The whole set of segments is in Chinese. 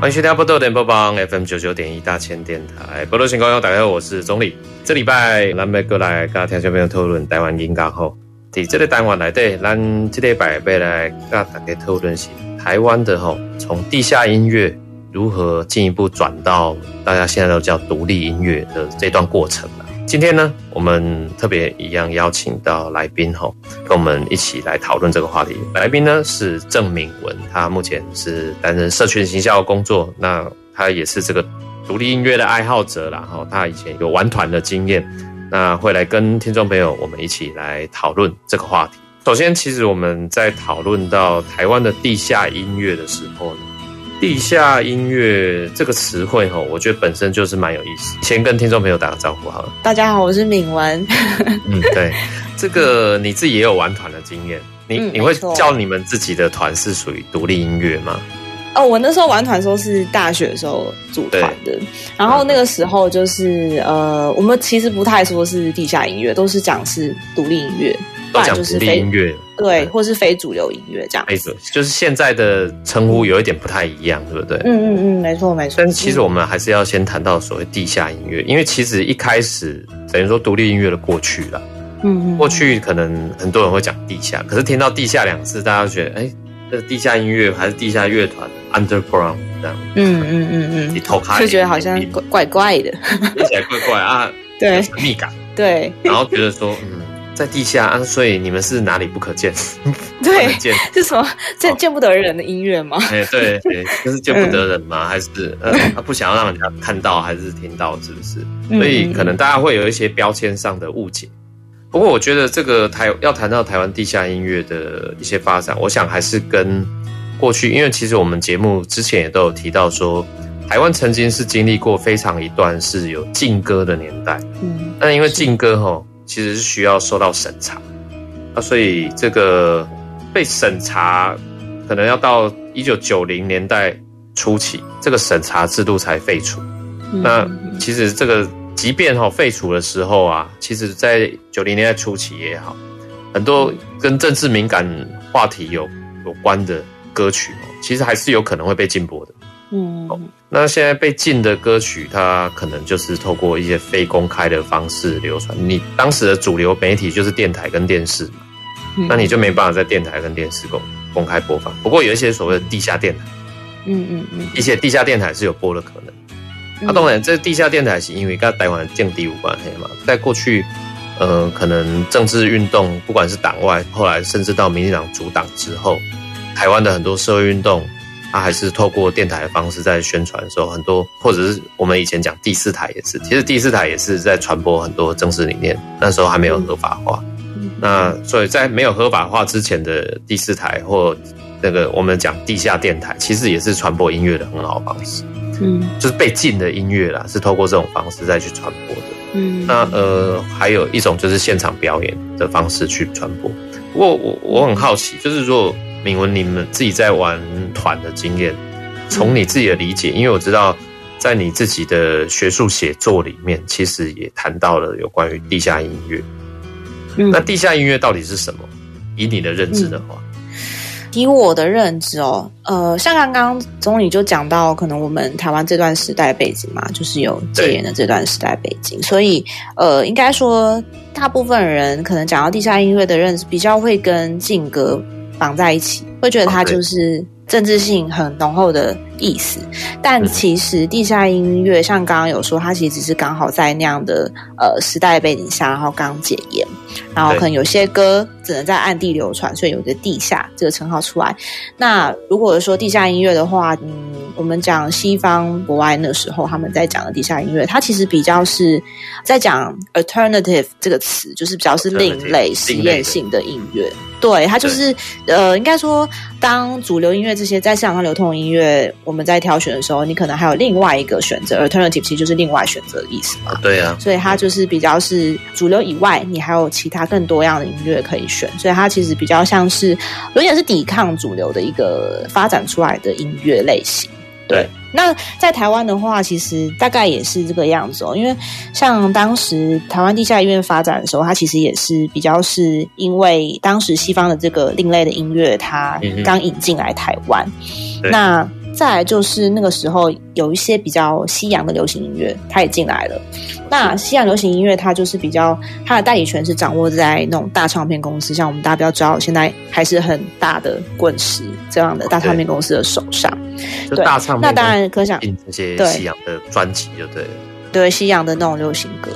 欢迎收听波多点播帮 FM 九九点一大千电台，波多新故乡，大家好，我是总理。这礼拜咱们过来跟听众朋友讨论台湾音乐吼，在这个单元来对，咱这礼拜要来跟大家讨论是台湾的吼，从地下音乐如何进一步转到大家现在都叫独立音乐的这段过程。今天呢，我们特别一样邀请到来宾哈，跟我们一起来讨论这个话题。来宾呢是郑敏文，他目前是担任社群行销工作，那他也是这个独立音乐的爱好者啦。哈，他以前有玩团的经验，那会来跟听众朋友我们一起来讨论这个话题。首先，其实我们在讨论到台湾的地下音乐的时候呢。地下音乐这个词汇哈，我觉得本身就是蛮有意思。先跟听众朋友打个招呼好了。大家好，我是敏文。嗯，对，这个你自己也有玩团的经验，你、嗯、你会叫你们自己的团是属于独立音乐吗？哦，我那时候玩团的时候是大学的时候组团的，然后那个时候就是呃，我们其实不太说是地下音乐，都是讲是独立音乐。都讲独立音乐，对，或是非主流音乐这样。没错，就是现在的称呼有一点不太一样，对不对？嗯嗯嗯，没错没错。但是其实我们还是要先谈到所谓地下音乐，因为其实一开始等于说独立音乐的过去了。嗯嗯。过去可能很多人会讲地下，可是听到地下两个字，大家都觉得哎，这地下音乐还是地下乐团 （underground） 这样。嗯嗯嗯嗯。你头开，就觉得好像怪怪的，听起来怪怪啊。对。神秘感。对。然后觉得说，嗯。在地下啊，所以你们是哪里不可见？对，见是什么见见不得人的音乐吗？哎，对 对，就是见不得人吗？还是呃，他不想要让人家看到，还是听到，是不是？所以可能大家会有一些标签上的误解。不过我觉得这个台要谈到台湾地下音乐的一些发展，我想还是跟过去，因为其实我们节目之前也都有提到说，台湾曾经是经历过非常一段是有禁歌的年代。嗯，那因为禁歌哈。其实是需要受到审查，那，所以这个被审查可能要到一九九零年代初期，这个审查制度才废除。嗯、那其实这个即便哈废除的时候啊，其实在九零年代初期也好，很多跟政治敏感话题有有关的歌曲，其实还是有可能会被禁播的。嗯，那现在被禁的歌曲，它可能就是透过一些非公开的方式流传。你当时的主流媒体就是电台跟电视嘛，那你就没办法在电台跟电视公公开播放。不过有一些所谓的地下电台，嗯嗯嗯，一些地下电台是有播的可能。那当然，这地下电台是因为跟台湾政敌有关系嘛。在过去，呃，可能政治运动，不管是党外，后来甚至到民进党主党之后，台湾的很多社会运动。他还是透过电台的方式在宣传的时候，很多或者是我们以前讲第四台也是，其实第四台也是在传播很多政治理念。那时候还没有合法化，那所以在没有合法化之前的第四台或那个我们讲地下电台，其实也是传播音乐的很好的方式。嗯，就是被禁的音乐啦，是透过这种方式再去传播的。嗯，那呃还有一种就是现场表演的方式去传播。不过我我很好奇，就是说。敏文，你们自己在玩团的经验，从你自己的理解，因为我知道在你自己的学术写作里面，其实也谈到了有关于地下音乐。嗯，那地下音乐到底是什么？以你的认知的话，嗯，以我的认知哦，呃，像刚刚总理就讲到，可能我们台湾这段时代背景嘛，就是有戒严的这段时代背景，所以呃，应该说大部分人可能讲到地下音乐的认知，比较会跟禁歌绑在一起，会觉得它就是政治性很浓厚的意思。但其实地下音乐，像刚刚有说，它其实只是刚好在那样的呃时代背景下，然后刚解严，然后可能有些歌只能在暗地流传，所以有个地下这个称号出来。那如果说地下音乐的话，嗯，我们讲西方国外那时候他们在讲的地下音乐，它其实比较是在讲 alternative 这个词，就是比较是另类实验性的音乐。对，它就是呃，应该说，当主流音乐这些在市场上流通的音乐，我们在挑选的时候，你可能还有另外一个选择，alternative 其实就是另外选择的意思嘛。对啊，所以它就是比较是主流以外，你还有其他更多样的音乐可以选，所以它其实比较像是有点是抵抗主流的一个发展出来的音乐类型。对，那在台湾的话，其实大概也是这个样子哦。因为像当时台湾地下音乐发展的时候，它其实也是比较是因为当时西方的这个另类的音乐，它刚引进来台湾。嗯、那再来就是那个时候有一些比较西洋的流行音乐，它也进来了。那西洋流行音乐，它就是比较它的代理权是掌握在那种大唱片公司，像我们大家比较知道，现在还是很大的滚石这样的大唱片公司的手上。就大唱片，那当然可想这些西洋的专辑，就对了。对，西洋的那种流行歌，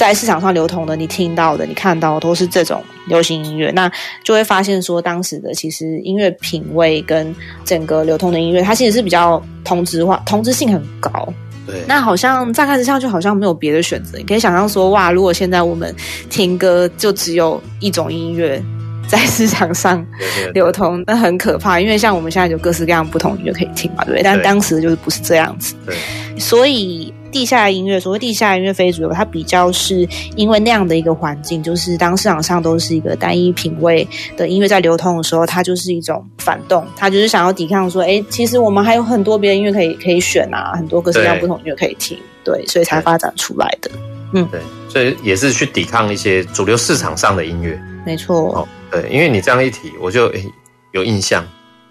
在市场上流通的，你听到的、你看到的都是这种流行音乐，那就会发现说，当时的其实音乐品味跟整个流通的音乐，它其实是比较同质化、同质性很高。对，那好像乍看之下就好像没有别的选择。你可以想象说，哇，如果现在我们听歌就只有一种音乐。在市场上流通，那很可怕，因为像我们现在有各式各样不同音乐可以听嘛，对不对？但当时就是不是这样子，对。所以地下音乐，所谓地下音乐非主流，它比较是因为那样的一个环境，就是当市场上都是一个单一品味的音乐在流通的时候，它就是一种反动，它就是想要抵抗说，哎，其实我们还有很多别的音乐可以可以选啊，很多各式各样不同音乐可以听，对，对，所以才发展出来的。嗯，对，所以也是去抵抗一些主流市场上的音乐，没错。哦对，因为你这样一提，我就诶有印象。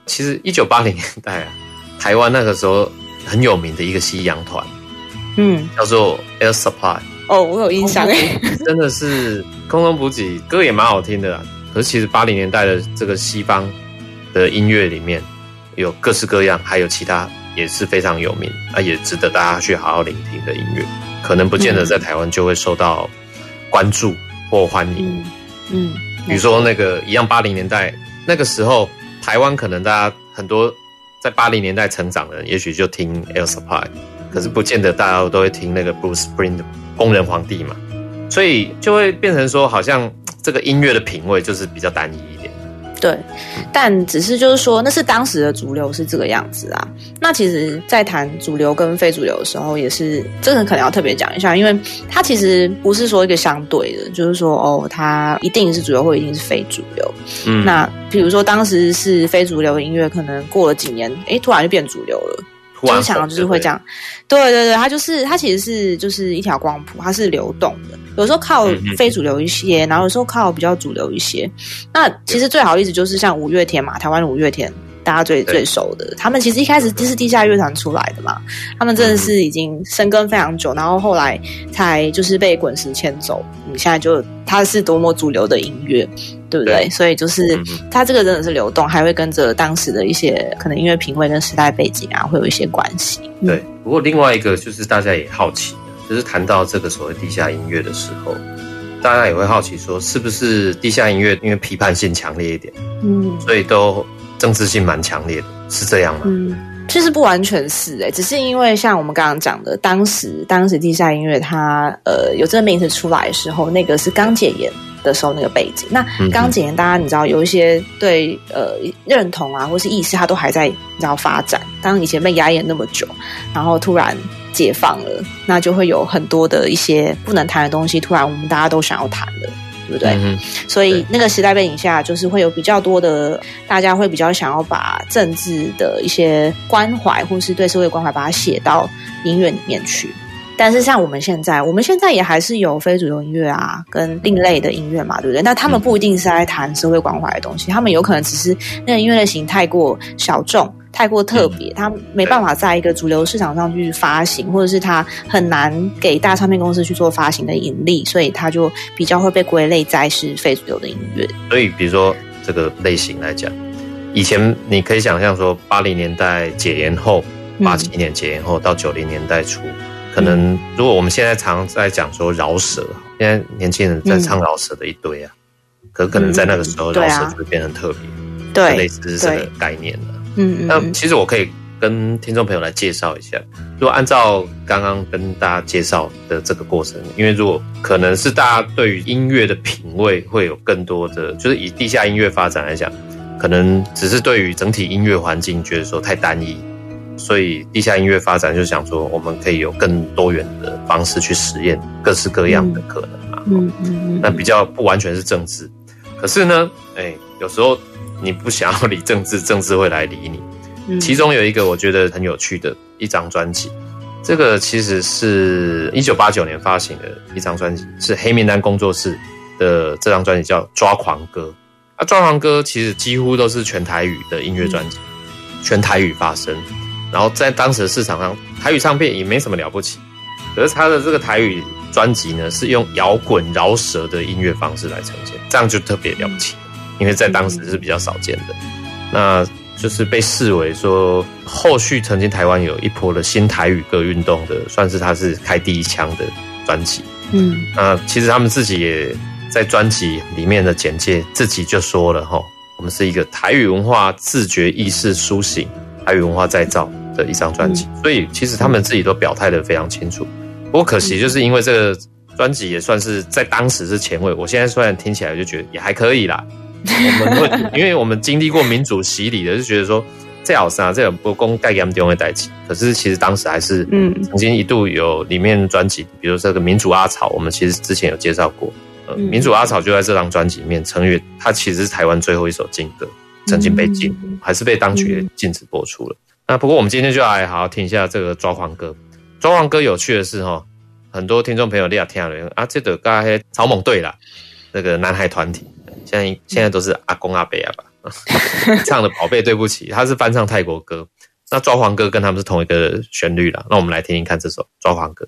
其实一九八零年代啊，台湾那个时候很有名的一个西洋团，嗯，叫做 Air Supply。哦，我有印象诶，真的是空中补给，歌也蛮好听的啦。可是其实八零年代的这个西方的音乐里面，有各式各样，还有其他也是非常有名啊，也值得大家去好好聆听的音乐。可能不见得在台湾就会受到关注或欢迎。嗯。嗯比如说那个一样，八零年代那个时候，台湾可能大家很多在八零年代成长的人，也许就听 Air Supply，可是不见得大家都会听那个 Bruce Springsteen 的工人皇帝嘛，所以就会变成说，好像这个音乐的品味就是比较单一一点。对，但只是就是说，那是当时的主流是这个样子啊。那其实，在谈主流跟非主流的时候，也是这个可能要特别讲一下，因为它其实不是说一个相对的，就是说哦，它一定是主流或一定是非主流。嗯，那比如说当时是非主流的音乐，可能过了几年，诶，突然就变主流了。就是想就是会这样，对对对，它就是它其实是就是一条光谱，它是流动的，有时候靠非主流一些，然后有时候靠比较主流一些。那其实最好的例子就是像五月天嘛，台湾的五月天。大家最最熟的，他们其实一开始就是地下乐团出来的嘛，他们真的是已经深耕非常久，然后后来才就是被滚石牵走。你现在就它是多么主流的音乐，对不对？对，所以就是它这个真的是流动，还会跟着当时的一些可能音乐品味跟时代背景啊，会有一些关系。对，不过另外一个就是大家也好奇，就是谈到这个所谓地下音乐的时候，大家也会好奇说，是不是地下音乐因为批判性强烈一点，嗯，所以都。政治性蛮强烈的，是这样吗？嗯，其实不完全是诶、欸，只是因为像我们刚刚讲的，当时当时地下音乐它呃有这个名词出来的时候，那个是刚解严的时候那个背景。那刚解严，大家你知道有一些对呃认同啊，或是意识，它都还在你知道发展。当以前被压抑那么久，然后突然解放了，那就会有很多的一些不能谈的东西，突然我们大家都想要谈了。对不对？嗯、所以那个时代背景下，就是会有比较多的大家会比较想要把政治的一些关怀，或是对社会关怀，把它写到音乐里面去。但是像我们现在，我们现在也还是有非主流音乐啊，跟另类的音乐嘛，对不对？那他们不一定是在谈社会关怀的东西，他们有可能只是那个音乐类型太过小众。太过特别，它没办法在一个主流市场上去发行，或者是它很难给大唱片公司去做发行的盈利，所以它就比较会被归类在是非主流的音乐。所以，比如说这个类型来讲，以前你可以想象说，八零年代解严后，八七年解严后到九零年代初，可能如果我们现在常在讲说饶舌，现在年轻人在唱饶舌的一堆啊，可可能在那个时候饶舌就会变成特别，对，类似是这个概念了。嗯嗯，那其实我可以。跟听众朋友来介绍一下，如果按照刚刚跟大家介绍的这个过程，因为如果可能是大家对于音乐的品味会有更多的，就是以地下音乐发展来讲，可能只是对于整体音乐环境觉得说太单一，所以地下音乐发展就想说我们可以有更多元的方式去实验各式各样的可能嘛。嗯嗯嗯。那比较不完全是政治，可是呢，哎，有时候你不想要理政治，政治会来理你。其中有一个我觉得很有趣的一张专辑，这个其实是一九八九年发行的一张专辑，是黑名单工作室的这张专辑叫《抓狂歌》。啊，《抓狂歌》其实几乎都是全台语的音乐专辑，全台语发声。然后在当时的市场上，台语唱片也没什么了不起。可是他的这个台语专辑呢，是用摇滚饶舌的音乐方式来呈现，这样就特别了不起，因为在当时是比较少见的。那就是被视为说，后续曾经台湾有一波的新台语歌运动的，算是他是开第一枪的专辑。嗯，那其实他们自己也在专辑里面的简介自己就说了哈，我们是一个台语文化自觉意识苏醒、台语文化再造的一张专辑。所以其实他们自己都表态得非常清楚。不过可惜就是因为这个专辑也算是在当时是前卫，我现在虽然听起来就觉得也还可以啦。我们会，因为我们经历过民主洗礼的，就觉得说这好啊这种不公盖严重会代起。可是其实当时还是，嗯，曾经一度有里面专辑，比如这个民主阿草，我们其实之前有介绍过。呃，民主阿草就在这张专辑里面成为，它其实是台湾最后一首禁歌，曾经被禁，还是被当局禁止播出了。那不过我们今天就来好好听一下这个抓狂歌。抓狂歌有趣的是哈，很多听众朋友你也听了啊，这个刚才草蜢队啦，那个男孩团体。现在现在都是阿公阿伯啊吧，唱的宝贝对不起，他是翻唱泰国歌，那抓狂歌跟他们是同一个旋律啦，那我们来听听看这首抓狂歌。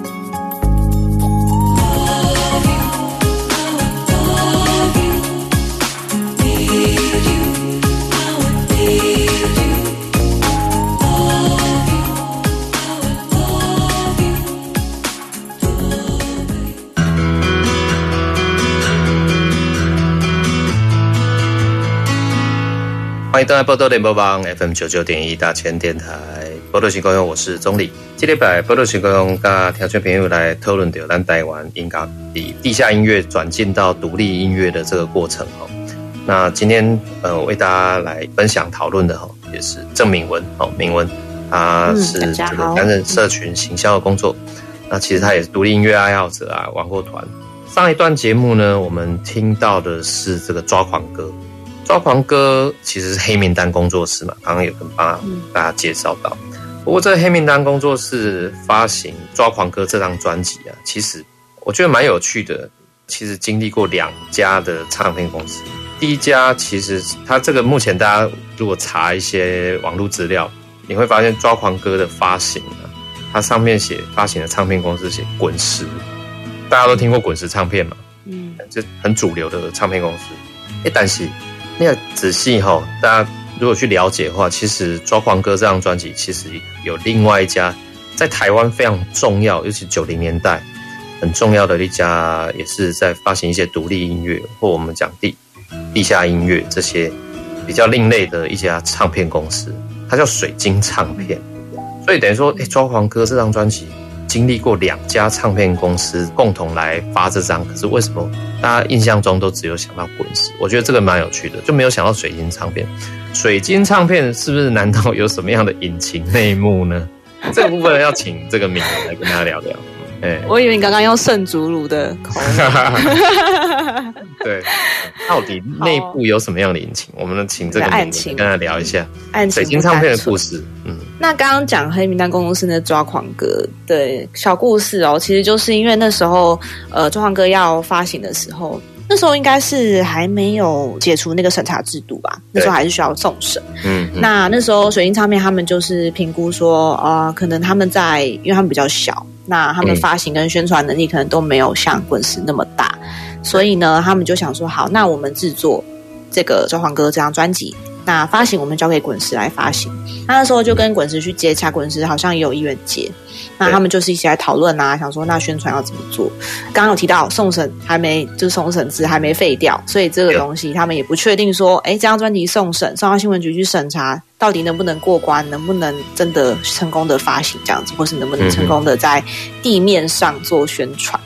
欢迎登来宝岛联播网 FM 九九点一大千电台，波多新故乡，我是钟礼。今天把宝岛新故乡跟听众朋友来讨论到咱台湾音乐以地下音乐转进到独立音乐的这个过程哦。那今天呃为大家来分享讨论的哈，也是郑铭文哦，铭文他是这个担任社群行销的工作。那其实他也是独立音乐爱好者啊，玩过团。上一段节目呢，我们听到的是这个抓狂歌。抓狂哥其实是黑名单工作室嘛，刚刚有跟大家介绍到。不过这个黑名单工作室发行《抓狂哥》这张专辑啊，其实我觉得蛮有趣的。其实经历过两家的唱片公司，第一家其实它这个目前大家如果查一些网络资料，你会发现《抓狂哥》的发行啊，它上面写发行的唱片公司写滚石，大家都听过滚石唱片嘛，嗯，就很主流的唱片公司。哎，但是。那仔细哈，大家如果去了解的话，其实《抓狂哥》这张专辑其实有另外一家在台湾非常重要，尤其九零年代很重要的一家，也是在发行一些独立音乐或我们讲地地下音乐这些比较另类的一家唱片公司，它叫水晶唱片。所以等于说，哎，《抓狂哥》这张专辑。经历过两家唱片公司共同来发这张，可是为什么大家印象中都只有想到滚石？我觉得这个蛮有趣的，就没有想到水晶唱片。水晶唱片是不是难道有什么样的隐情内幕呢？这个部分要请这个名人来跟大家聊聊。哎，我以为你刚刚用圣祖鲁的口音。对，到底内部有什么样的隐情？我们请这个案情跟他聊一下水晶唱片的故事。嗯，那刚刚讲黑名单工作室那抓狂歌的小故事哦，其实就是因为那时候呃抓狂哥要发行的时候，那时候应该是还没有解除那个审查制度吧，那时候还是需要送审。嗯，那那时候水晶唱片他们就是评估说啊、呃，可能他们在，因为他们比较小。那他们发行跟宣传能力可能都没有像滚石那么大，所以呢，他们就想说，好，那我们制作这个《抓狂哥》这张专辑。那发行我们交给滚石来发行，那那时候就跟滚石去接洽，滚石好像也有意愿接，那他们就是一起来讨论啊，想说那宣传要怎么做。刚刚有提到送审还没，就是送审制还没废掉，所以这个东西他们也不确定说，哎，这张专辑送审，送到新闻局去审查，到底能不能过关，能不能真的成功的发行这样子，或是能不能成功的在地面上做宣传。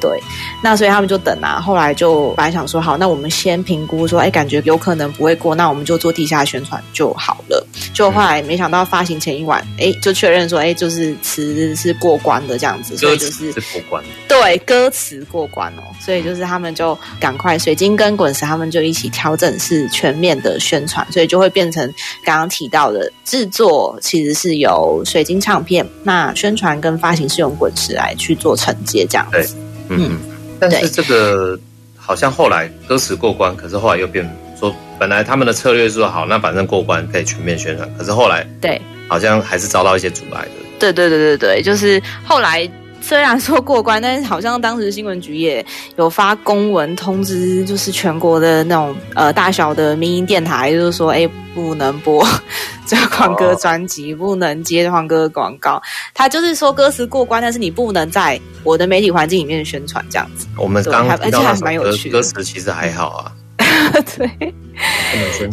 对，那所以他们就等啊，后来就本来想说，好，那我们先评估说，哎，感觉有可能不会过，那我们就做地下宣传就好了。就后来没想到发行前一晚，哎，就确认说，哎，就是词是过关的这样子，所以就是过关。对，歌词过关哦，所以就是他们就赶快，水晶跟滚石他们就一起调整，是全面的宣传，所以就会变成刚刚提到的制作其实是由水晶唱片，那宣传跟发行是用滚石来去做承接这样子。嗯，但是这个好像后来歌词过关，可是后来又变说，本来他们的策略是说好，那反正过关可以全面宣传，可是后来对，好像还是遭到一些阻碍的。对对对对对，就是后来。虽然说过关，但是好像当时新闻局也有发公文通知，就是全国的那种呃大小的民营电台，就是说，哎，不能播这黄哥专辑，不能接抓狂歌广告。他就是说歌词过关，但是你不能在我的媒体环境里面宣传这样子。我们刚而且还蛮有趣的，歌词其实还好啊。对，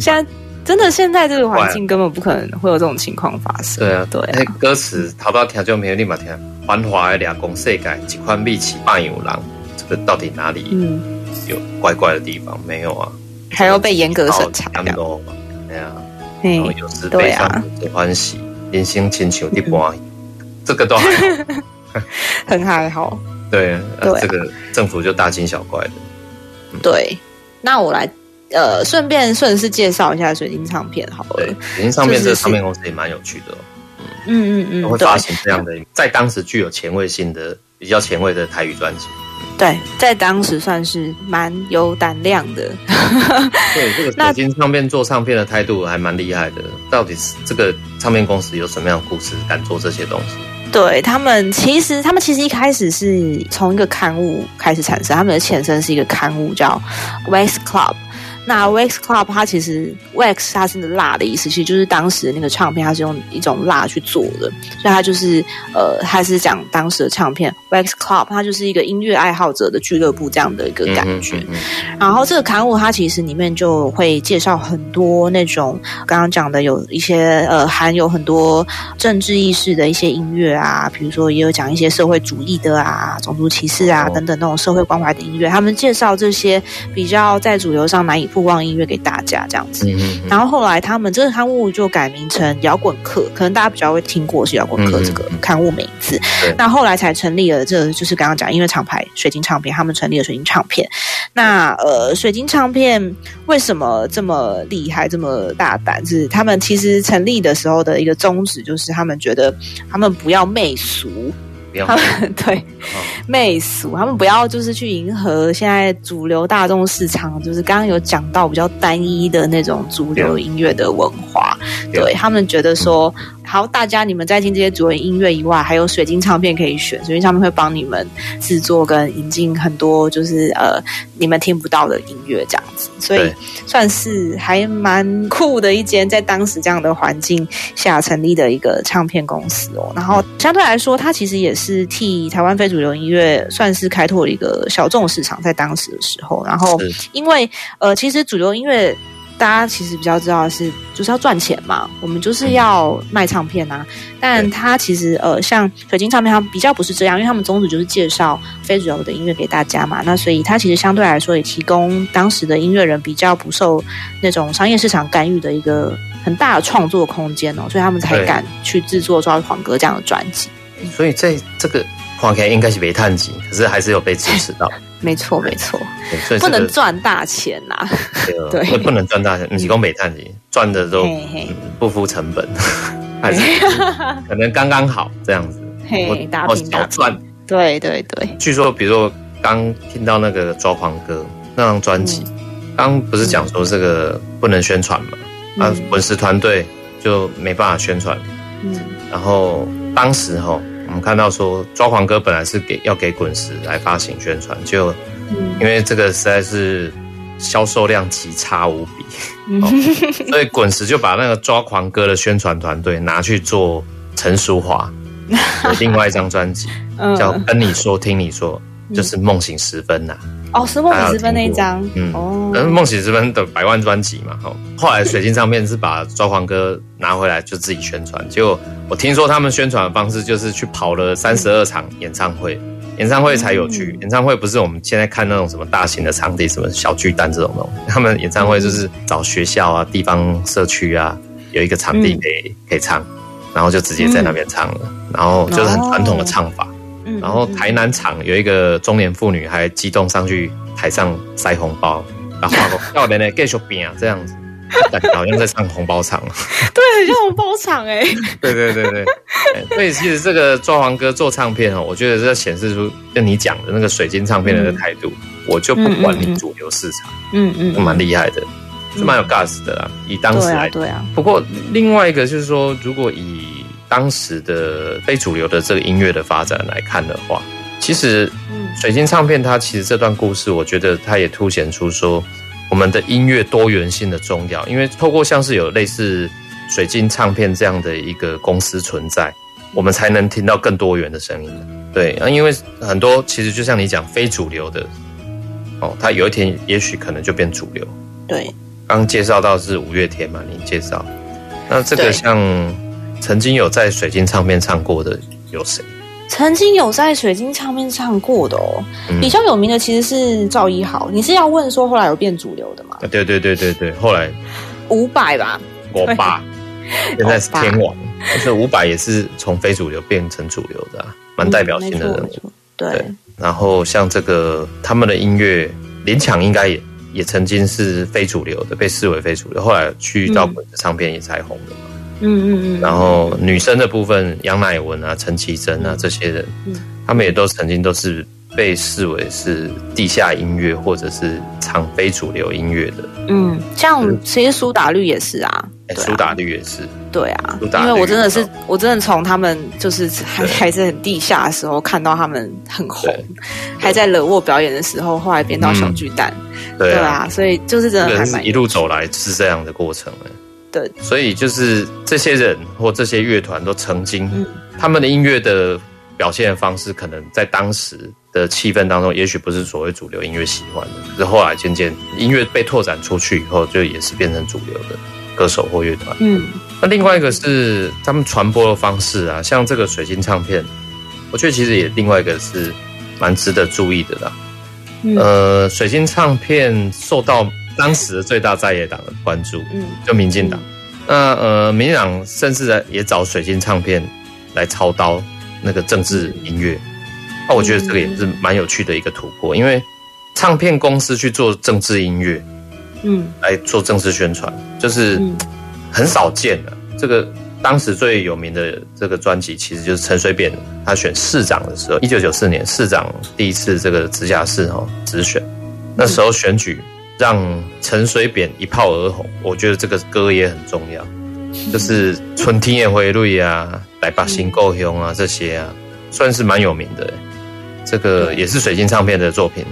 现在。真的，现在这个环境根本不可能会有这种情况发生。对啊，对啊。歌词淘到听就没有立马听。繁华的两公世界，几宽密起半有狼，这个到底哪里有怪怪的地方？没有啊，还要被严格审查。对啊，然后有时悲伤有欢喜，人生亲像一般，这个都还好，很还好。对，这个政府就大惊小怪的。对，那我来。呃，顺便顺势介绍一下水晶唱片好了。水晶唱片这个唱片公司也蛮有趣的，嗯嗯嗯嗯，会发行这样的，在当时具有前卫性的、比较前卫的台语专辑。对，在当时算是蛮有胆量的。对，这个 水晶唱片做唱片的态度还蛮厉害的。到底是这个唱片公司有什么样的故事，敢做这些东西？对他们，其实他们其实一开始是从一个刊物开始产生，他们的前身是一个刊物叫 West Club。那 Wax Club 它其实 Wax 它是蜡的意思，其实就是当时的那个唱片，它是用一种蜡去做的，所以它就是呃，它是讲当时的唱片。Wax Club，它就是一个音乐爱好者的俱乐部这样的一个感觉。嗯嗯嗯、然后这个刊物它其实里面就会介绍很多那种刚刚讲的有一些呃含有很多政治意识的一些音乐啊，比如说也有讲一些社会主义的啊、种族歧视啊等等那种社会关怀的音乐，他们介绍这些比较在主流上难以曝光音乐给大家这样子，然后后来他们这个刊物就改名成摇滚课，可能大家比较会听过是摇滚课这个刊物名字。那后来才成立了，这就是刚刚讲音乐厂牌水晶唱片，他们成立了水晶唱片。那呃，水晶唱片为什么这么厉害，这么大胆？是他们其实成立的时候的一个宗旨，就是他们觉得他们不要媚俗。他们 对媚俗，他们不要就是去迎合现在主流大众市场，就是刚刚有讲到比较单一的那种主流音乐的文化，对。他们觉得说。好，大家你们在听这些主流音乐以外，还有水晶唱片可以选。水晶唱片会帮你们制作跟引进很多，就是呃你们听不到的音乐这样子，所以算是还蛮酷的一间在当时这样的环境下成立的一个唱片公司哦。然后相对来说，它其实也是替台湾非主流音乐算是开拓了一个小众市场，在当时的时候。然后因为呃，其实主流音乐。大家其实比较知道的是，就是要赚钱嘛，我们就是要卖唱片啊。但他其实呃，像水晶唱片，它比较不是这样，因为他们宗旨就是介绍非主流的音乐给大家嘛。那所以它其实相对来说也提供当时的音乐人比较不受那种商业市场干预的一个很大的创作空间哦，所以他们才敢去制作《抓狂歌》这样的专辑。所以在这个。看起来应该是没探及，可是还是有被支持到。没错，没错，不能赚大钱呐、啊。对，不能赚大钱。你提供没探及，赚的都不敷成本，还是可能刚刚好这样子。嘿，大平大赚。对对对。据说，比如说刚听到那个《抓狂歌》那张专辑，刚不是讲说这个不能宣传嘛？啊，滚石团队就没办法宣传。嗯。然后当时哈。我们看到说，抓狂哥本来是给要给滚石来发行宣传，就因为这个实在是销售量极差无比，哦、所以滚石就把那个抓狂哥的宣传团队拿去做陈淑桦 的另外一张专辑，叫《跟你说听你说》，就是《梦醒时分》呐。哦，是梦醒时分那一张，嗯，哦，梦醒时分的百万专辑嘛，哦，后来水晶唱片是把抓狂歌拿回来就自己宣传，结果我听说他们宣传的方式就是去跑了三十二场演唱会，演唱会才有趣，演唱会不是我们现在看那种什么大型的场地，什么小巨蛋这种东西，他们演唱会就是找学校啊、地方社区啊，有一个场地可以可以唱，然后就直接在那边唱了，然后就是很传统的唱法。然后台南场有一个中年妇女还激动上去台上塞红包，然后要人呢继续拼啊这样子，感觉好像在唱红包场。对，很像红包场哎。对对对对，所以其实这个抓黄哥做唱片哦，我觉得这显示出跟你讲的那个水晶唱片的态度，我就不管你主流市场，嗯嗯，蛮厉害的，是蛮有 gas 的啦。以当时来，对啊。不过另外一个就是说，如果以当时的非主流的这个音乐的发展来看的话，其实水晶唱片它其实这段故事，我觉得它也凸显出说我们的音乐多元性的重要。因为透过像是有类似水晶唱片这样的一个公司存在，我们才能听到更多元的声音。对，啊因为很多其实就像你讲非主流的哦，它有一天也许可能就变主流。对，刚介绍到是五月天嘛，你介绍，那这个像。曾经有在水晶唱片唱过的有谁？曾经有在水晶唱片唱过的哦，嗯、比较有名的其实是赵一豪。你是要问说后来有变主流的吗？对对对对对，后来伍佰吧，我爸 现在是天王，可是伍佰也是从非主流变成主流的、啊，蛮代表性的人物。嗯、对，对，然后像这个他们的音乐，林强应该也也曾经是非主流的，被视为非主流，后来去到滚石唱片也才红的嘛。嗯嗯嗯嗯，然后女生的部分，杨乃文啊、陈绮贞啊这些人，他们也都曾经都是被视为是地下音乐或者是唱非主流音乐的。嗯，像其实苏打绿也是啊，苏打绿也是。对啊，因为我真的是，我真的从他们就是还还是很地下的时候看到他们很红，还在冷沃表演的时候，后来变到小巨蛋。对啊，所以就是真的还蛮一路走来是这样的过程。对，所以就是这些人或这些乐团都曾经，他们的音乐的表现的方式，可能在当时的气氛当中，也许不是所谓主流音乐喜欢的。可是后来渐渐音乐被拓展出去以后，就也是变成主流的歌手或乐团。嗯，那另外一个是他们传播的方式啊，像这个水晶唱片，我觉得其实也另外一个是蛮值得注意的啦。嗯、呃，水晶唱片受到。当时的最大在野党的关注，嗯，就民进党。那呃，民进党甚至也找水晶唱片来操刀那个政治音乐。那我觉得这个也是蛮有趣的一个突破，因为唱片公司去做政治音乐，嗯，来做政治宣传，就是很少见的。这个当时最有名的这个专辑，其实就是陈水扁他选市长的时候，一九九四年市长第一次这个直辖市哦直选，那时候选举。让陈水扁一炮而红，我觉得这个歌也很重要，就是《春天也会泪》啊，《来把心够凶》啊，这些啊，算是蛮有名的。这个也是水晶唱片的作品，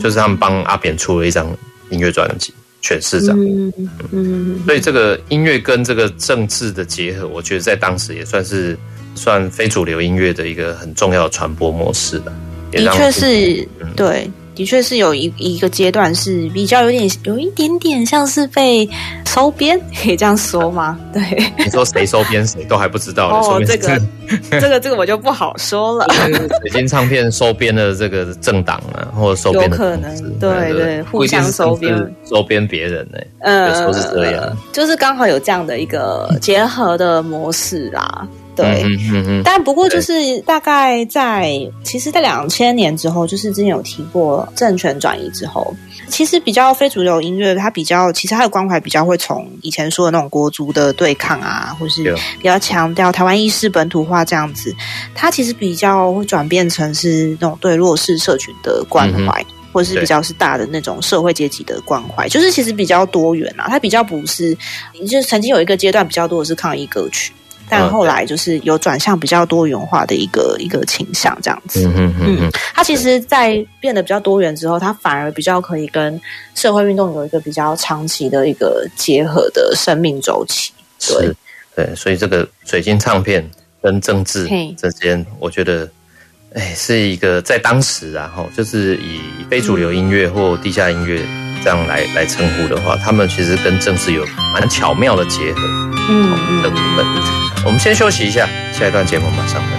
就是他们帮阿扁出了一张音乐专辑《全市长》。嗯嗯，所以这个音乐跟这个政治的结合，我觉得在当时也算是算非主流音乐的一个很重要的传播模式吧。的确是，对。的确是有一一个阶段是比较有点有一点点像是被收编，可以这样说吗？对，你说谁收编谁都还不知道哦，这个 这个这个我就不好说了。北京唱片收编的这个政党啊，或者收编的可能，对对，互相收编收编别人呢？嗯，有时候是这样，就是刚好有这样的一个结合的模式啦。对，嗯嗯嗯，但不过就是大概在，其实，在两千年之后，就是之前有提过政权转移之后，其实比较非主流音乐，它比较其实它的关怀比较会从以前说的那种国族的对抗啊，或是比较强调台湾意识本土化这样子，它其实比较会转变成是那种对弱势社群的关怀，或者是比较是大的那种社会阶级的关怀，就是其实比较多元啊，它比较不是，就是曾经有一个阶段比较多的是抗议歌曲。但后来就是有转向比较多元化的一个一个倾向，这样子。嗯嗯嗯。嗯，它其实，在变得比较多元之后，它反而比较可以跟社会运动有一个比较长期的一个结合的生命周期。对，对，所以这个水晶唱片跟政治之间，我觉得，哎，是一个在当时啊，哈，就是以非主流音乐或地下音乐这样来来称呼的话，他们其实跟政治有蛮巧妙的结合。嗯的部分。我们先休息一下，下一段节目马上回来。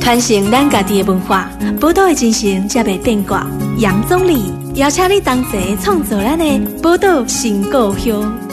传承咱家己的文化，宝岛的精神才袂变卦。杨总理邀请你同齐创造咱的宝岛新故乡。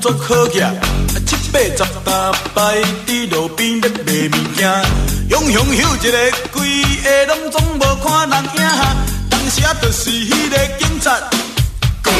像拢做好嘢，七八十大摆伫路边咧卖物件，雄雄秀一个，规个拢总无看人影，当时啊，就是迄个警察，过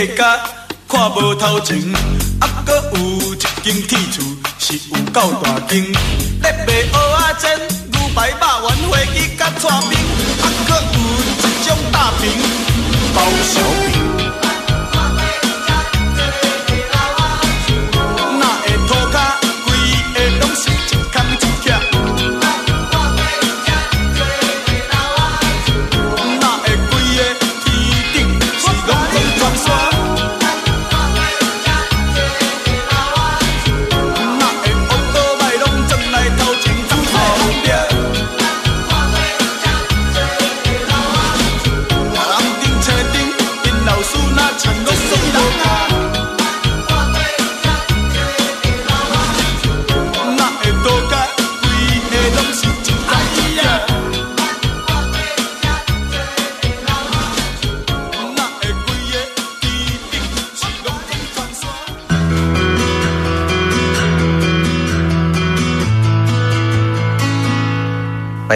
来掠。看无头前，啊，搁有一间铁厝，是有够大间。咧卖蚵仔煎、牛排、肉圆、花枝甲串饼，啊，搁有一种大饼，包小饼。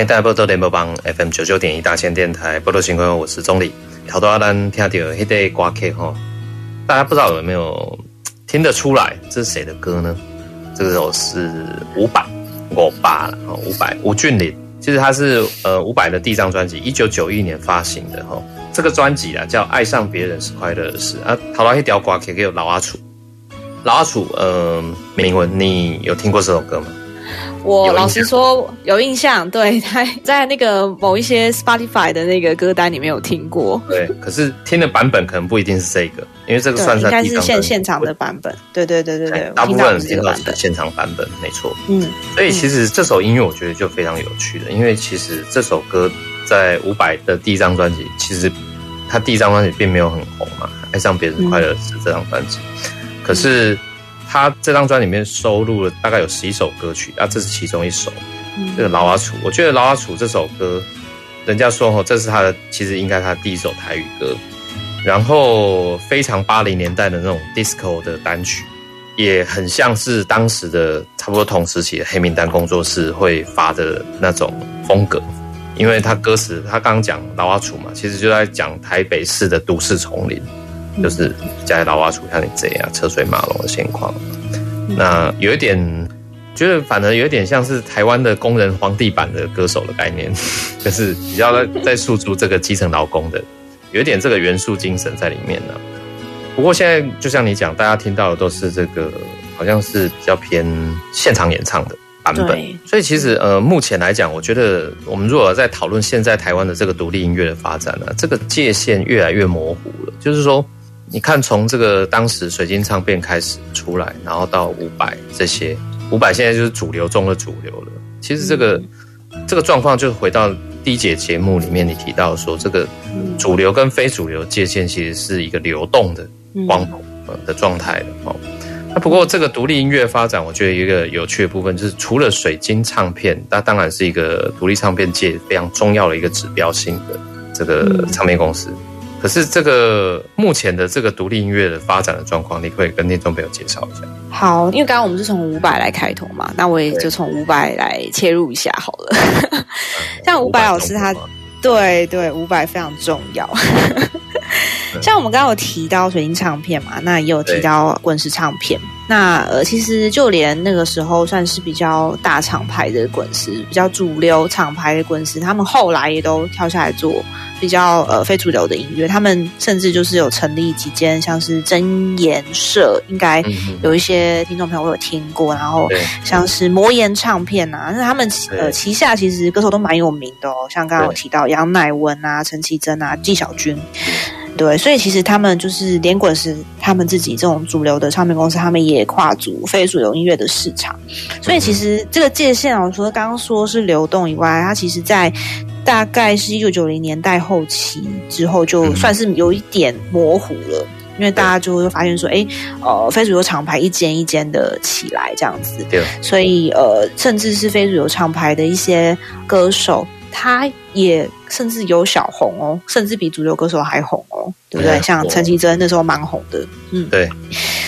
迎大家波多联播帮 FM 九九点一大千电台波多情况，我是钟礼。好多阿兰听到迄个歌曲哈，大家不知道有没有听得出来这是谁的歌呢？这个首是伍佰，伍佰了哈，伍佰吴俊霖。其实他是呃伍佰的第一张专辑，一九九一年发行的哈。这个专辑啊叫《爱上别人是快乐的事》啊。好多一条歌曲给老阿楚，老阿楚，呃，铭文，你有听过这首歌吗？我老实说有印象，对，在在那个某一些 Spotify 的那个歌单里面有听过。对，可是听的版本可能不一定是这个，因为这个算是应该是现现场的版本。对对对对对，大部分人听到是现场版本，没错。嗯，所以其实这首音乐我觉得就非常有趣的，因为其实这首歌在伍佰的第一张专辑，其实他第一张专辑并没有很红嘛，《爱上别人快乐是这张专辑，可是。他这张专里面收录了大概有十一首歌曲，啊，这是其中一首，这个《老阿楚》。我觉得《老阿楚》这首歌，人家说哦，这是他的，其实应该他第一首台语歌，然后非常八零年代的那种 disco 的单曲，也很像是当时的差不多同时期的黑名单工作室会发的那种风格。因为他歌词他刚刚讲老阿楚嘛，其实就在讲台北市的都市丛林，嗯、就是在老阿楚像你这样车水马龙的现况。嗯、那有一点觉得，反而有一点像是台湾的工人皇帝版的歌手的概念，就是比较在在诉诸这个基层劳工的，有一点这个元素精神在里面呢。不过现在就像你讲，大家听到的都是这个，好像是比较偏现场演唱的版本。所以其实呃，目前来讲，我觉得我们如果在讨论现在台湾的这个独立音乐的发展呢，这个界限越来越模糊了。就是说，你看从这个当时水晶唱片开始出来，然后到伍佰这些。伍佰现在就是主流中的主流了。其实这个、嗯、这个状况，就回到第一节节目里面，你提到说，这个主流跟非主流界限其实是一个流动的光谱的状态的哦。那不过这个独立音乐发展，我觉得一个有趣的部分就是，除了水晶唱片，那当然是一个独立唱片界非常重要的一个指标性的这个唱片公司。可是这个目前的这个独立音乐的发展的状况，你可以跟听众朋友介绍一下。好，因为刚刚我们是从五百来开头嘛，那我也就从五百来切入一下好了。对 像五百老师他，对对，五百非常重要。像我们刚刚有提到水晶唱片嘛，那也有提到滚石唱片。那呃，其实就连那个时候算是比较大厂牌的滚石，比较主流厂牌的滚石，他们后来也都跳下来做比较呃非主流的音乐。他们甚至就是有成立几间像是真言社，应该有一些听众朋友会有听过。然后像是魔岩唱片啊，那他们呃旗下其实歌手都蛮有名的哦，像刚刚有提到杨乃文啊、陈绮贞啊、纪晓君。对，所以其实他们就是连滚石他们自己这种主流的唱片公司，他们也跨足非主流音乐的市场。所以其实这个界限啊，除了刚刚说是流动以外，它其实在大概是一九九零年代后期之后，就算是有一点模糊了。因为大家就会发现说，哎，呃，非主流厂牌一间一间的起来这样子。对。所以呃，甚至是非主流厂牌的一些歌手，他也甚至有小红哦，甚至比主流歌手还红哦，对不对？像陈绮贞那时候蛮红的，嗯，对。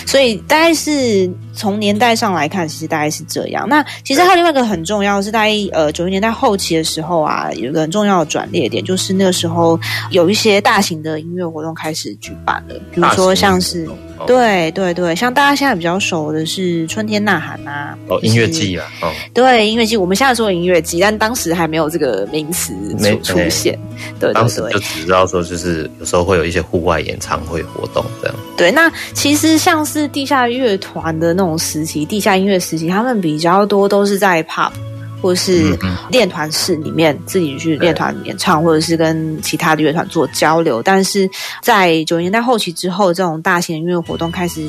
所以大概是从年代上来看，其实大概是这样。那其实还有另外一个很重要的是，在呃九十年代后期的时候啊，有一个很重要的转捩点，就是那个时候有一些大型的音乐活动开始举办了，比如说像是。对对对，像大家现在比较熟的是春天呐喊啊，哦，音乐季啊，哦，对，音乐季，我们现在说音乐季，但当时还没有这个名词出出现，对，当时就只知道说就是有时候会有一些户外演唱会活动这样。对，那其实像是地下乐团的那种时期，地下音乐时期，他们比较多都是在 pub。或是练团室里面自己去练团演唱，或者是跟其他的乐团做交流。但是在九十年代后期之后，这种大型音乐活动开始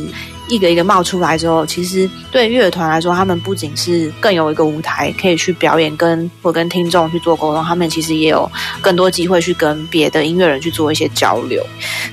一个一个冒出来之后，其实对乐团来说，他们不仅是更有一个舞台可以去表演，跟或跟听众去做沟通，他们其实也有更多机会去跟别的音乐人去做一些交流。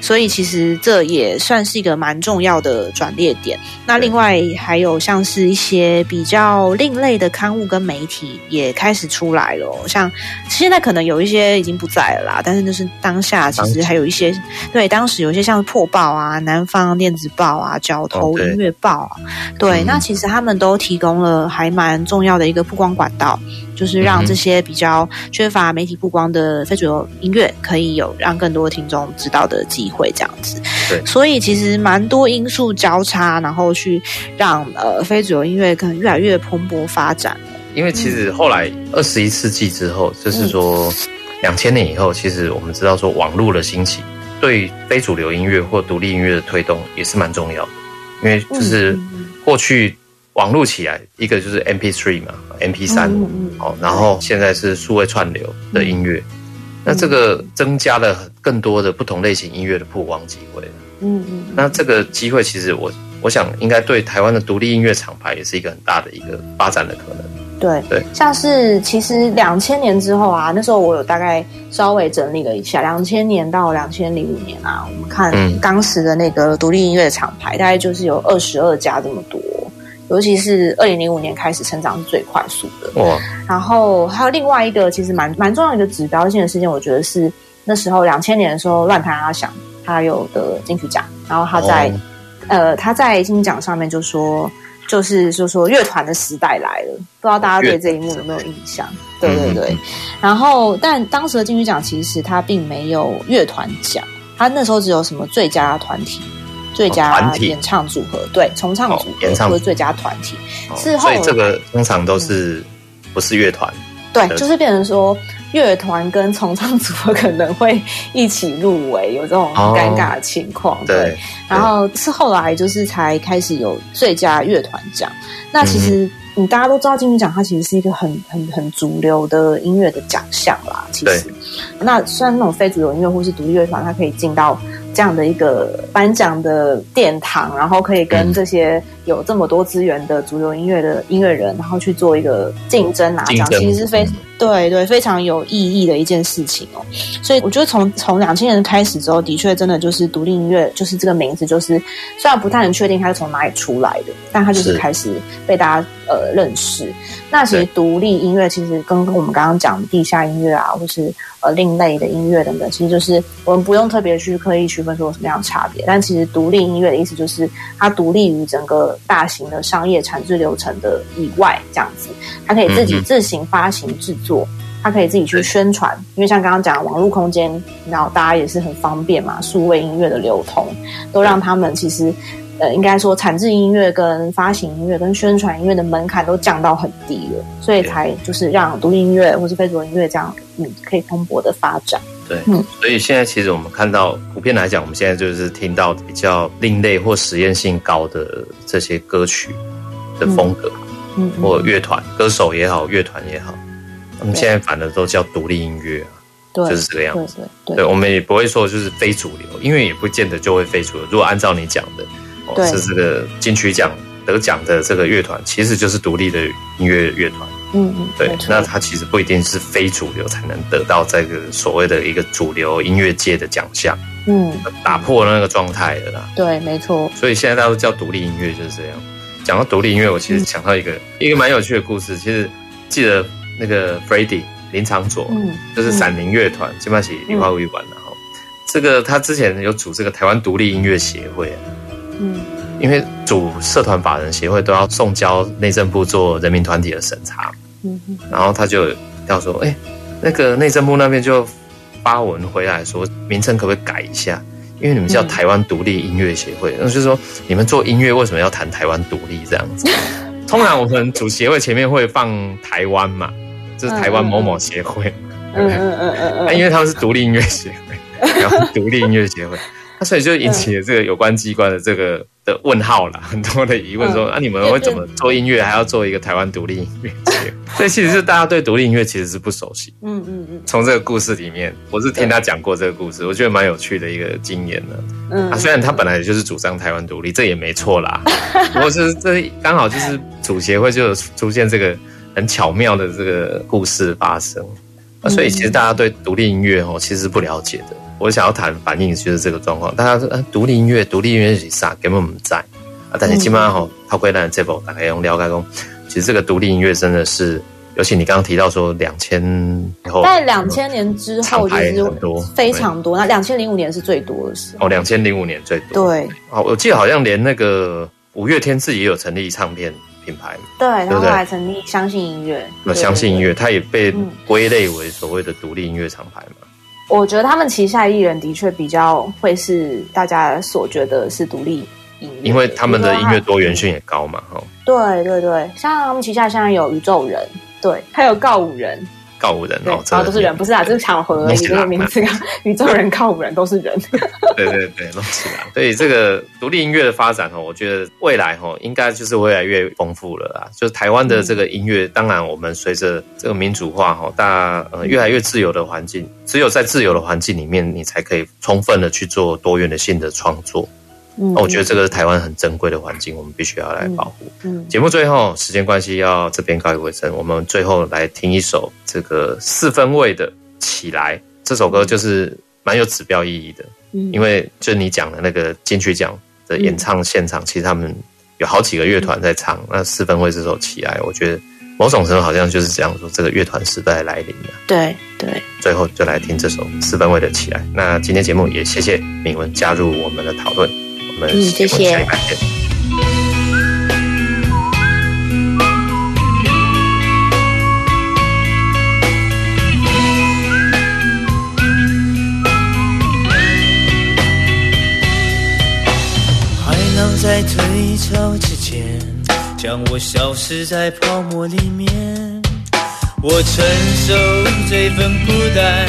所以其实这也算是一个蛮重要的转捩点。那另外还有像是一些比较另类的刊物跟媒体。也开始出来了，像现在可能有一些已经不在了啦，但是就是当下其实还有一些，对，当时有一些像破报啊、南方电子报啊、交通头音乐报啊，哦、对，那其实他们都提供了还蛮重要的一个曝光管道，就是让这些比较缺乏媒体曝光的非主流音乐可以有让更多听众知道的机会，这样子。对，所以其实蛮多因素交叉，然后去让呃非主流音乐可能越来越蓬勃发展。因为其实后来二十一世纪之后，就是说两千年以后，其实我们知道说网络的兴起，对非主流音乐或独立音乐的推动也是蛮重要的。因为就是过去网络起来，一个就是 MP3 嘛，MP3 哦，然后现在是数位串流的音乐，那这个增加了更多的不同类型音乐的曝光机会。嗯嗯，那这个机会其实我我想应该对台湾的独立音乐厂牌也是一个很大的一个发展的可能。对对，像是其实两千年之后啊，那时候我有大概稍微整理了一下，两千年到两千零五年啊，我们看当时的那个独立音乐的厂牌，大概就是有二十二家这么多，尤其是二零零五年开始成长是最快速的。哇！然后还有另外一个其实蛮蛮重要的一个指标性的事件，我觉得是那时候两千年的时候，乱弹阿翔他有的金曲奖，然后他在、哦、呃他在金曲奖上面就说。就是就说乐团的时代来了，不知道大家对这一幕有没有印象？对对对。嗯、然后，但当时的金曲奖其实它并没有乐团奖，它那时候只有什么最佳团体、最佳演唱组合，对，重唱组合或者最佳团体。是后，所以这个通常都是不是乐团？对，就是变成说。乐团跟重唱组合可能会一起入围，有这种尴尬的情况。哦、对，对，然后是后来就是才开始有最佳乐团奖。那其实你大家都知道，金曲奖它其实是一个很很很主流的音乐的奖项啦。其实，那虽然那种非主流音乐或是独立乐团，它可以进到。这样的一个颁奖的殿堂，然后可以跟这些有这么多资源的主流音乐的音乐人，然后去做一个竞争拿奖，其实是非对对非常有意义的一件事情哦。所以我觉得从从两千年开始之后，的确真的就是独立音乐，就是这个名字，就是虽然不太能确定它是从哪里出来的，但它就是开始被大家呃认识。那其实独立音乐其实跟我们刚刚讲的地下音乐啊，或是呃另类的音乐等等，其实就是我们不用特别去刻意区分说有什么样的差别。但其实独立音乐的意思就是它独立于整个大型的商业产制流程的以外，这样子，它可以自己自行发行制作，它可以自己去宣传。因为像刚刚讲的网络空间，然后大家也是很方便嘛，数位音乐的流通都让他们其实。呃，应该说，产制音乐跟发行音乐跟宣传音乐的门槛都降到很低了，所以才就是让独立音乐或是非主流音乐这样，嗯，可以蓬勃的发展。对，嗯，所以现在其实我们看到，普遍来讲，我们现在就是听到比较另类或实验性高的这些歌曲的风格，嗯，嗯或乐团歌手也好，乐团也好，我们现在反而都叫独立音乐啊，对，就是这个样子。对，我们也不会说就是非主流，因为也不见得就会非主流。如果按照你讲的。哦是这个金曲奖得奖的这个乐团，其实就是独立的音乐乐团。嗯嗯，对，那它其实不一定是非主流才能得到这个所谓的一个主流音乐界的奖项。嗯，打破那个状态的啦。对，没错。所以现在大家都叫独立音乐就是这样。讲到独立音乐，我其实想到一个、嗯、一个蛮有趣的故事。其实记得那个 Freddie 林长佐，嗯，就是闪灵乐团，基本上是李华为玩的哈。这个他之前有组这个台湾独立音乐协会。嗯，因为组社团法人协会都要送交内政部做人民团体的审查，嗯，然后他就要说，哎，那个内政部那边就发文回来说，名称可不可以改一下？因为你们叫台湾独立音乐协会，那就是说你们做音乐为什么要谈台湾独立这样子？通常我们主协会前面会放台湾嘛，就是台湾某某协会，嗯嗯嗯嗯嗯，因为他们是独立音乐协会，然后独立音乐协会。那所以就引起了这个有关机关的这个的问号了，很多的疑问说，那，你们会怎么做音乐，还要做一个台湾独立音乐节？所以其实是大家对独立音乐其实是不熟悉。嗯嗯嗯。从这个故事里面，我是听他讲过这个故事，我觉得蛮有趣的一个经验的。嗯。啊，虽然他本来就是主张台湾独立，这也没错啦。不过是这刚好就是主协会就出现这个很巧妙的这个故事发生。啊，所以其实大家对独立音乐哦，其实是不了解的。我想要谈反映就是这个状况，大家说啊，独立音乐，独立音乐是啥？根本不在啊！但是基本上吼，抛开咱这部大概用了解讲，其实这个独立音乐真的是，尤其你刚刚提到说两千后，在两千年之后就是很多非常多，那两千零五年是最多的时候。哦，两千零五年最多。对。哦，我记得好像连那个五月天自己也有成立唱片品牌，对，然后还成立相信音乐，那相信音乐，它也被归类为所谓的独立音乐厂牌嘛。我觉得他们旗下艺人的确比较会是大家所觉得是独立音乐，因为他们的音乐多元性也高嘛，哈。对对对，像他们旗下现在有宇宙人，对，还有告五人。告五人哦，然后都是人，不是啊，这是场合而已。这个名字啊，宇宙人靠五人都是人。对 对对，弄起来。所以这个独立音乐的发展哦，我觉得未来哦，应该就是越来越丰富了啦。就是台湾的这个音乐，当然我们随着这个民主化哈，大家呃越来越自由的环境，只有在自由的环境里面，你才可以充分的去做多元的性的创作。嗯，我觉得这个是台湾很珍贵的环境，我们必须要来保护。嗯，节目最后时间关系要这边告一尾声，我们最后来听一首这个四分位的《起来》这首歌，就是蛮有指标意义的。嗯，因为就你讲的那个金曲奖的演唱现场，其实他们有好几个乐团在唱。那四分位这首《起来》，我觉得某种程度好像就是这样说，这个乐团时代来临了。对对，最后就来听这首四分位的《起来》。那今天节目也谢谢敏文加入我们的讨论。嗯，谢谢。海浪在退潮之前，将我消失在泡沫里面。我承受这份孤单，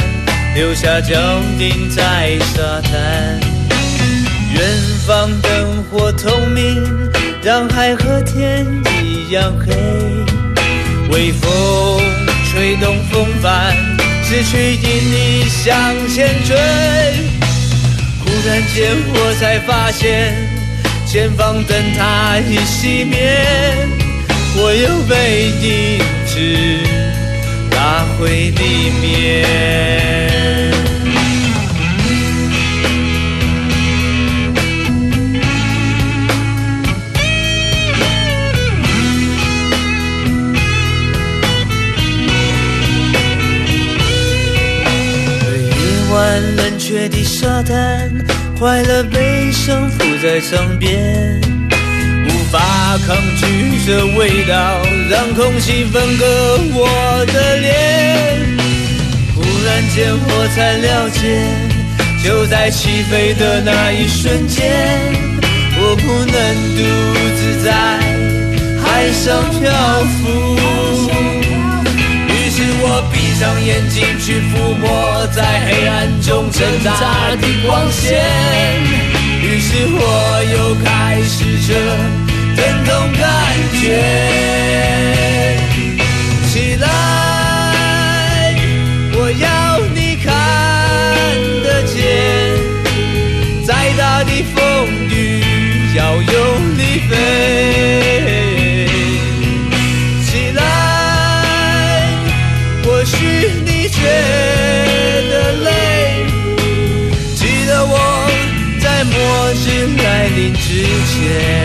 留下脚印在沙滩。远方灯火通明，让海和天一样黑。微风吹动风帆，失去引力向前追。忽然间，我才发现。前方灯塔已熄灭，我又被影子拉回地面。晚冷却的沙滩。快乐，悲伤浮在窗边，无法抗拒这味道，让空气分割我的脸。忽然间，我才了解，就在起飞的那一瞬间，我不能独自在海上漂浮。闭上眼睛去抚摸在黑暗中挣扎的光线，于是我又开始这疼痛感觉。起来，之